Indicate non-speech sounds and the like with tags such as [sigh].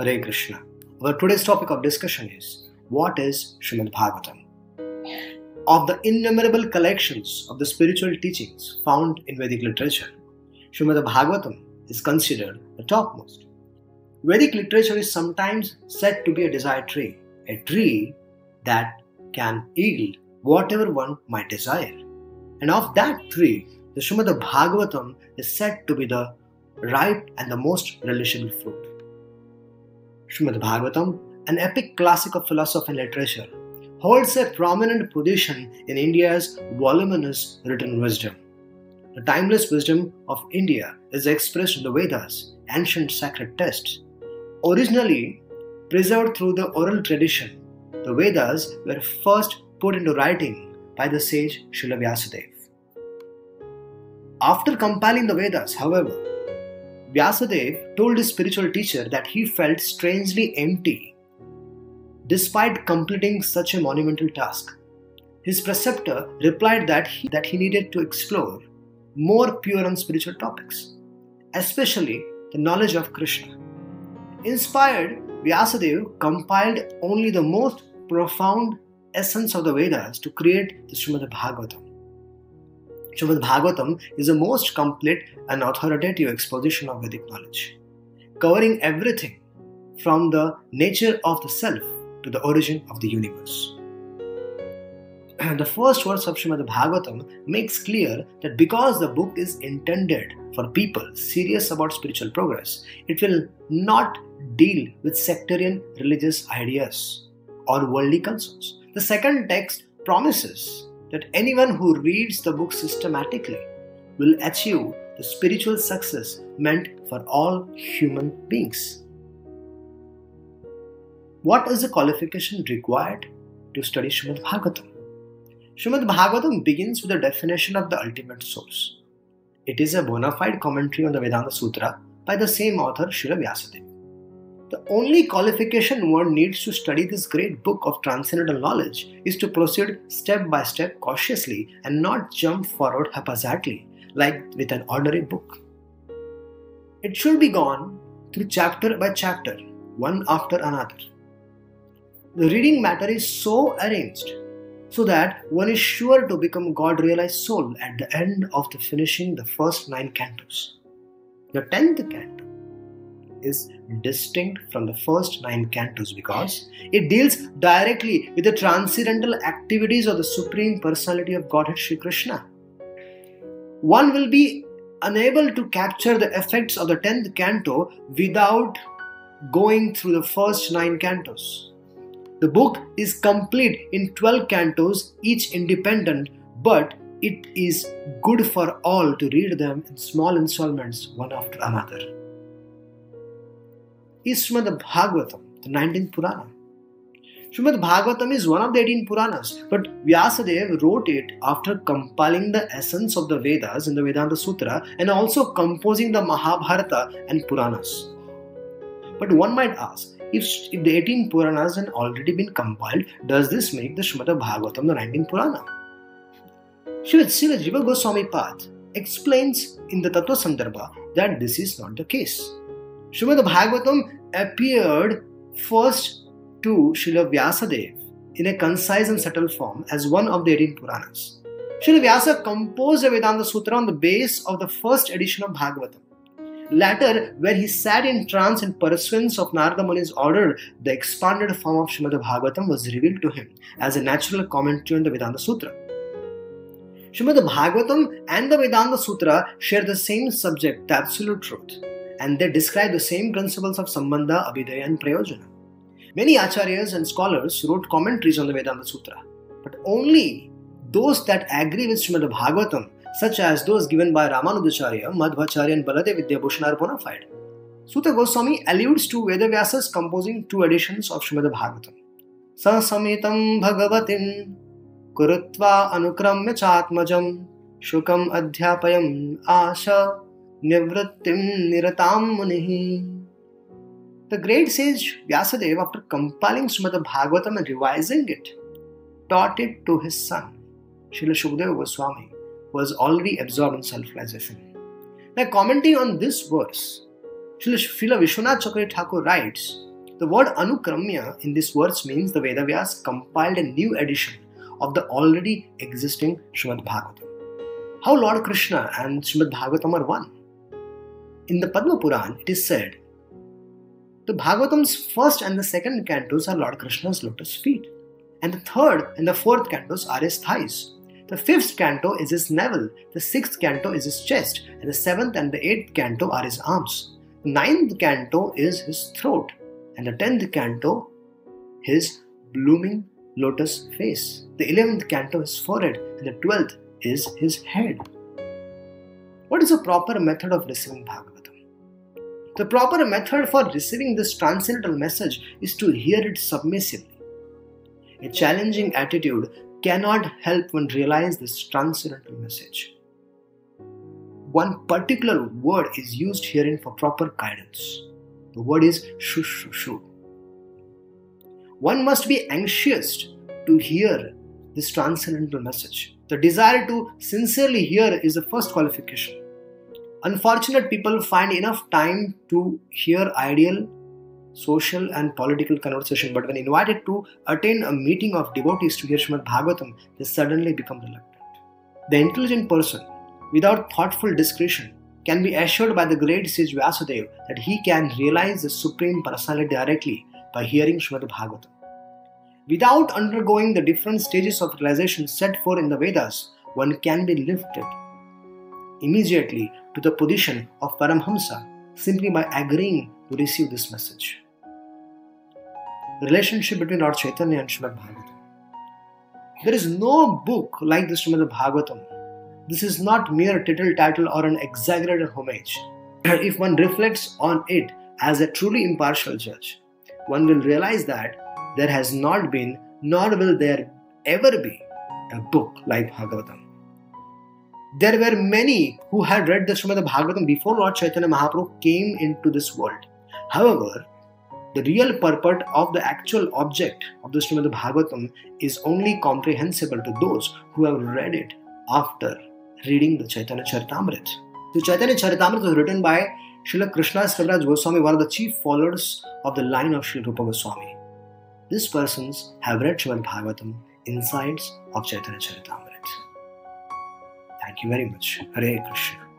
Hare Krishna. Our today's topic of discussion is what is Srimad Bhagavatam? Of the innumerable collections of the spiritual teachings found in Vedic literature, Srimad Bhagavatam is considered the topmost. Vedic literature is sometimes said to be a desire tree, a tree that can yield whatever one might desire. And of that tree, the Srimad Bhagavatam is said to be the ripe and the most relishable fruit. Srimad Bhagavatam, an epic classic of philosophy and literature, holds a prominent position in India's voluminous written wisdom. The timeless wisdom of India is expressed in the Vedas, ancient sacred texts. Originally preserved through the oral tradition, the Vedas were first put into writing by the sage Srila Vyasadeva. After compiling the Vedas, however, Vyasadeva told his spiritual teacher that he felt strangely empty despite completing such a monumental task. His preceptor replied that he, that he needed to explore more pure and spiritual topics, especially the knowledge of Krishna. Inspired, Vyasadeva compiled only the most profound essence of the Vedas to create the Srimad Bhagavatam. Srimad Bhagavatam is the most complete and authoritative exposition of Vedic knowledge, covering everything from the nature of the self to the origin of the universe. [clears throat] the first verse of Srimad Bhagavatam makes clear that because the book is intended for people serious about spiritual progress, it will not deal with sectarian religious ideas or worldly concerns. The second text promises that anyone who reads the book systematically will achieve the spiritual success meant for all human beings. What is the qualification required to study Srimad Bhagavatam? Srimad Bhagavatam begins with a definition of the ultimate source. It is a bona fide commentary on the Vedanta Sutra by the same author, Srila Vyasadeva. The only qualification one needs to study this great book of transcendental knowledge is to proceed step by step cautiously and not jump forward haphazardly like with an ordinary book. It should be gone through chapter by chapter, one after another. The reading matter is so arranged so that one is sure to become God realized soul at the end of the finishing the first nine cantos. The tenth canto is distinct from the first nine cantos because it deals directly with the transcendental activities of the Supreme Personality of Godhead Sri Krishna. One will be unable to capture the effects of the tenth canto without going through the first nine cantos. The book is complete in 12 cantos, each independent, but it is good for all to read them in small installments, one after another is Srimad Bhagavatam, the 19th Purana. Srimad Bhagavatam is one of the 18 Puranas, but Vyasadeva wrote it after compiling the essence of the Vedas in the Vedanta Sutra and also composing the Mahabharata and Puranas. But one might ask, if, if the 18 Puranas had already been compiled, does this make the Srimad Bhagavatam the 19th Purana? Srila Jiva Goswami Path explains in the Tattva Sandarbha that this is not the case. Srimad Bhagavatam appeared first to Srila Vyasadeva in a concise and subtle form as one of the 18 Puranas. Srila Vyasa composed a Vedanta Sutra on the base of the first edition of Bhagavatam. Later, where he sat in trance in pursuance of Narada Muni's order, the expanded form of Srimad Bhagavatam was revealed to him as a natural commentary on the Vedanta Sutra. Srimad Bhagavatam and the Vedanta Sutra share the same subject, the absolute truth and they describe the same principles of Sambandha, Abhidheya, and Prayojana. Many acharyas and scholars wrote commentaries on the Vedanta Sutra, but only those that agree with Srimad Bhagavatam, such as those given by Ramanujacharya, Madhvacharya, and Baladev Vidyabhushan, are bona fide. Suta Goswami alludes to Vedavyasas composing two editions of Srimad Bhagavatam. Sasamitam Bhagavatim Kurutva Anukramya Chatmajam Shukam Adhyapayam Asha nivrittim niratam munihi. The great sage Vyasadeva, after compiling Srimad Bhagavatam and revising it, taught it to his son, Srila Shukadeva Goswami, who was already absorbed in self realization. Now, commenting on this verse, Srila Vishwanath Chakravarti writes, the word Anukramya in this verse means the Vedavyas compiled a new edition of the already existing Srimad Bhagavatam. How Lord Krishna and Srimad Bhagavatam are one. In the Padma Puran, it is said, the Bhagavatam's first and the second cantos are Lord Krishna's lotus feet, and the third and the fourth cantos are his thighs. The fifth canto is his navel, the sixth canto is his chest, and the seventh and the eighth canto are his arms. The ninth canto is his throat, and the tenth canto his blooming lotus face. The eleventh canto his forehead, and the twelfth is his head. What is a proper method of receiving Bhagavatam? The proper method for receiving this transcendental message is to hear it submissively. A challenging attitude cannot help one realize this transcendental message. One particular word is used herein for proper guidance. The word is shushushu. One must be anxious to hear this transcendental message. The desire to sincerely hear is the first qualification. Unfortunate people find enough time to hear ideal social and political conversation, but when invited to attend a meeting of devotees to hear Srimad Bhagavatam, they suddenly become reluctant. The intelligent person, without thoughtful discretion, can be assured by the great sage Vyasadeva that he can realize the Supreme Personality directly by hearing Srimad Bhagavatam. Without undergoing the different stages of realization set forth in the Vedas, one can be lifted immediately to the position of Paramhamsa simply by agreeing to receive this message relationship between Lord Chaitanya and Srimad Bhagavatam. There is no book like the Srimad Bhagavatam. This is not mere tittle title or an exaggerated homage. if one reflects on it as a truly impartial judge, one will realize that there has not been, nor will there ever be, a book like Bhagavatam. There were many who had read the Srimad Bhagavatam before Lord Chaitanya Mahaprabhu came into this world. However, the real purport of the actual object of the Srimad Bhagavatam is only comprehensible to those who have read it after reading the Chaitanya Charitamrita. The Chaitanya Charitamrita was written by Srila Krishna Kaviraj Goswami, one of the chief followers of the line of Srila Rupa Goswami. These persons have read Srimad Bhagavatam, insides of Chaitanya Charitamrita. Thank you very much. Hare Krishna.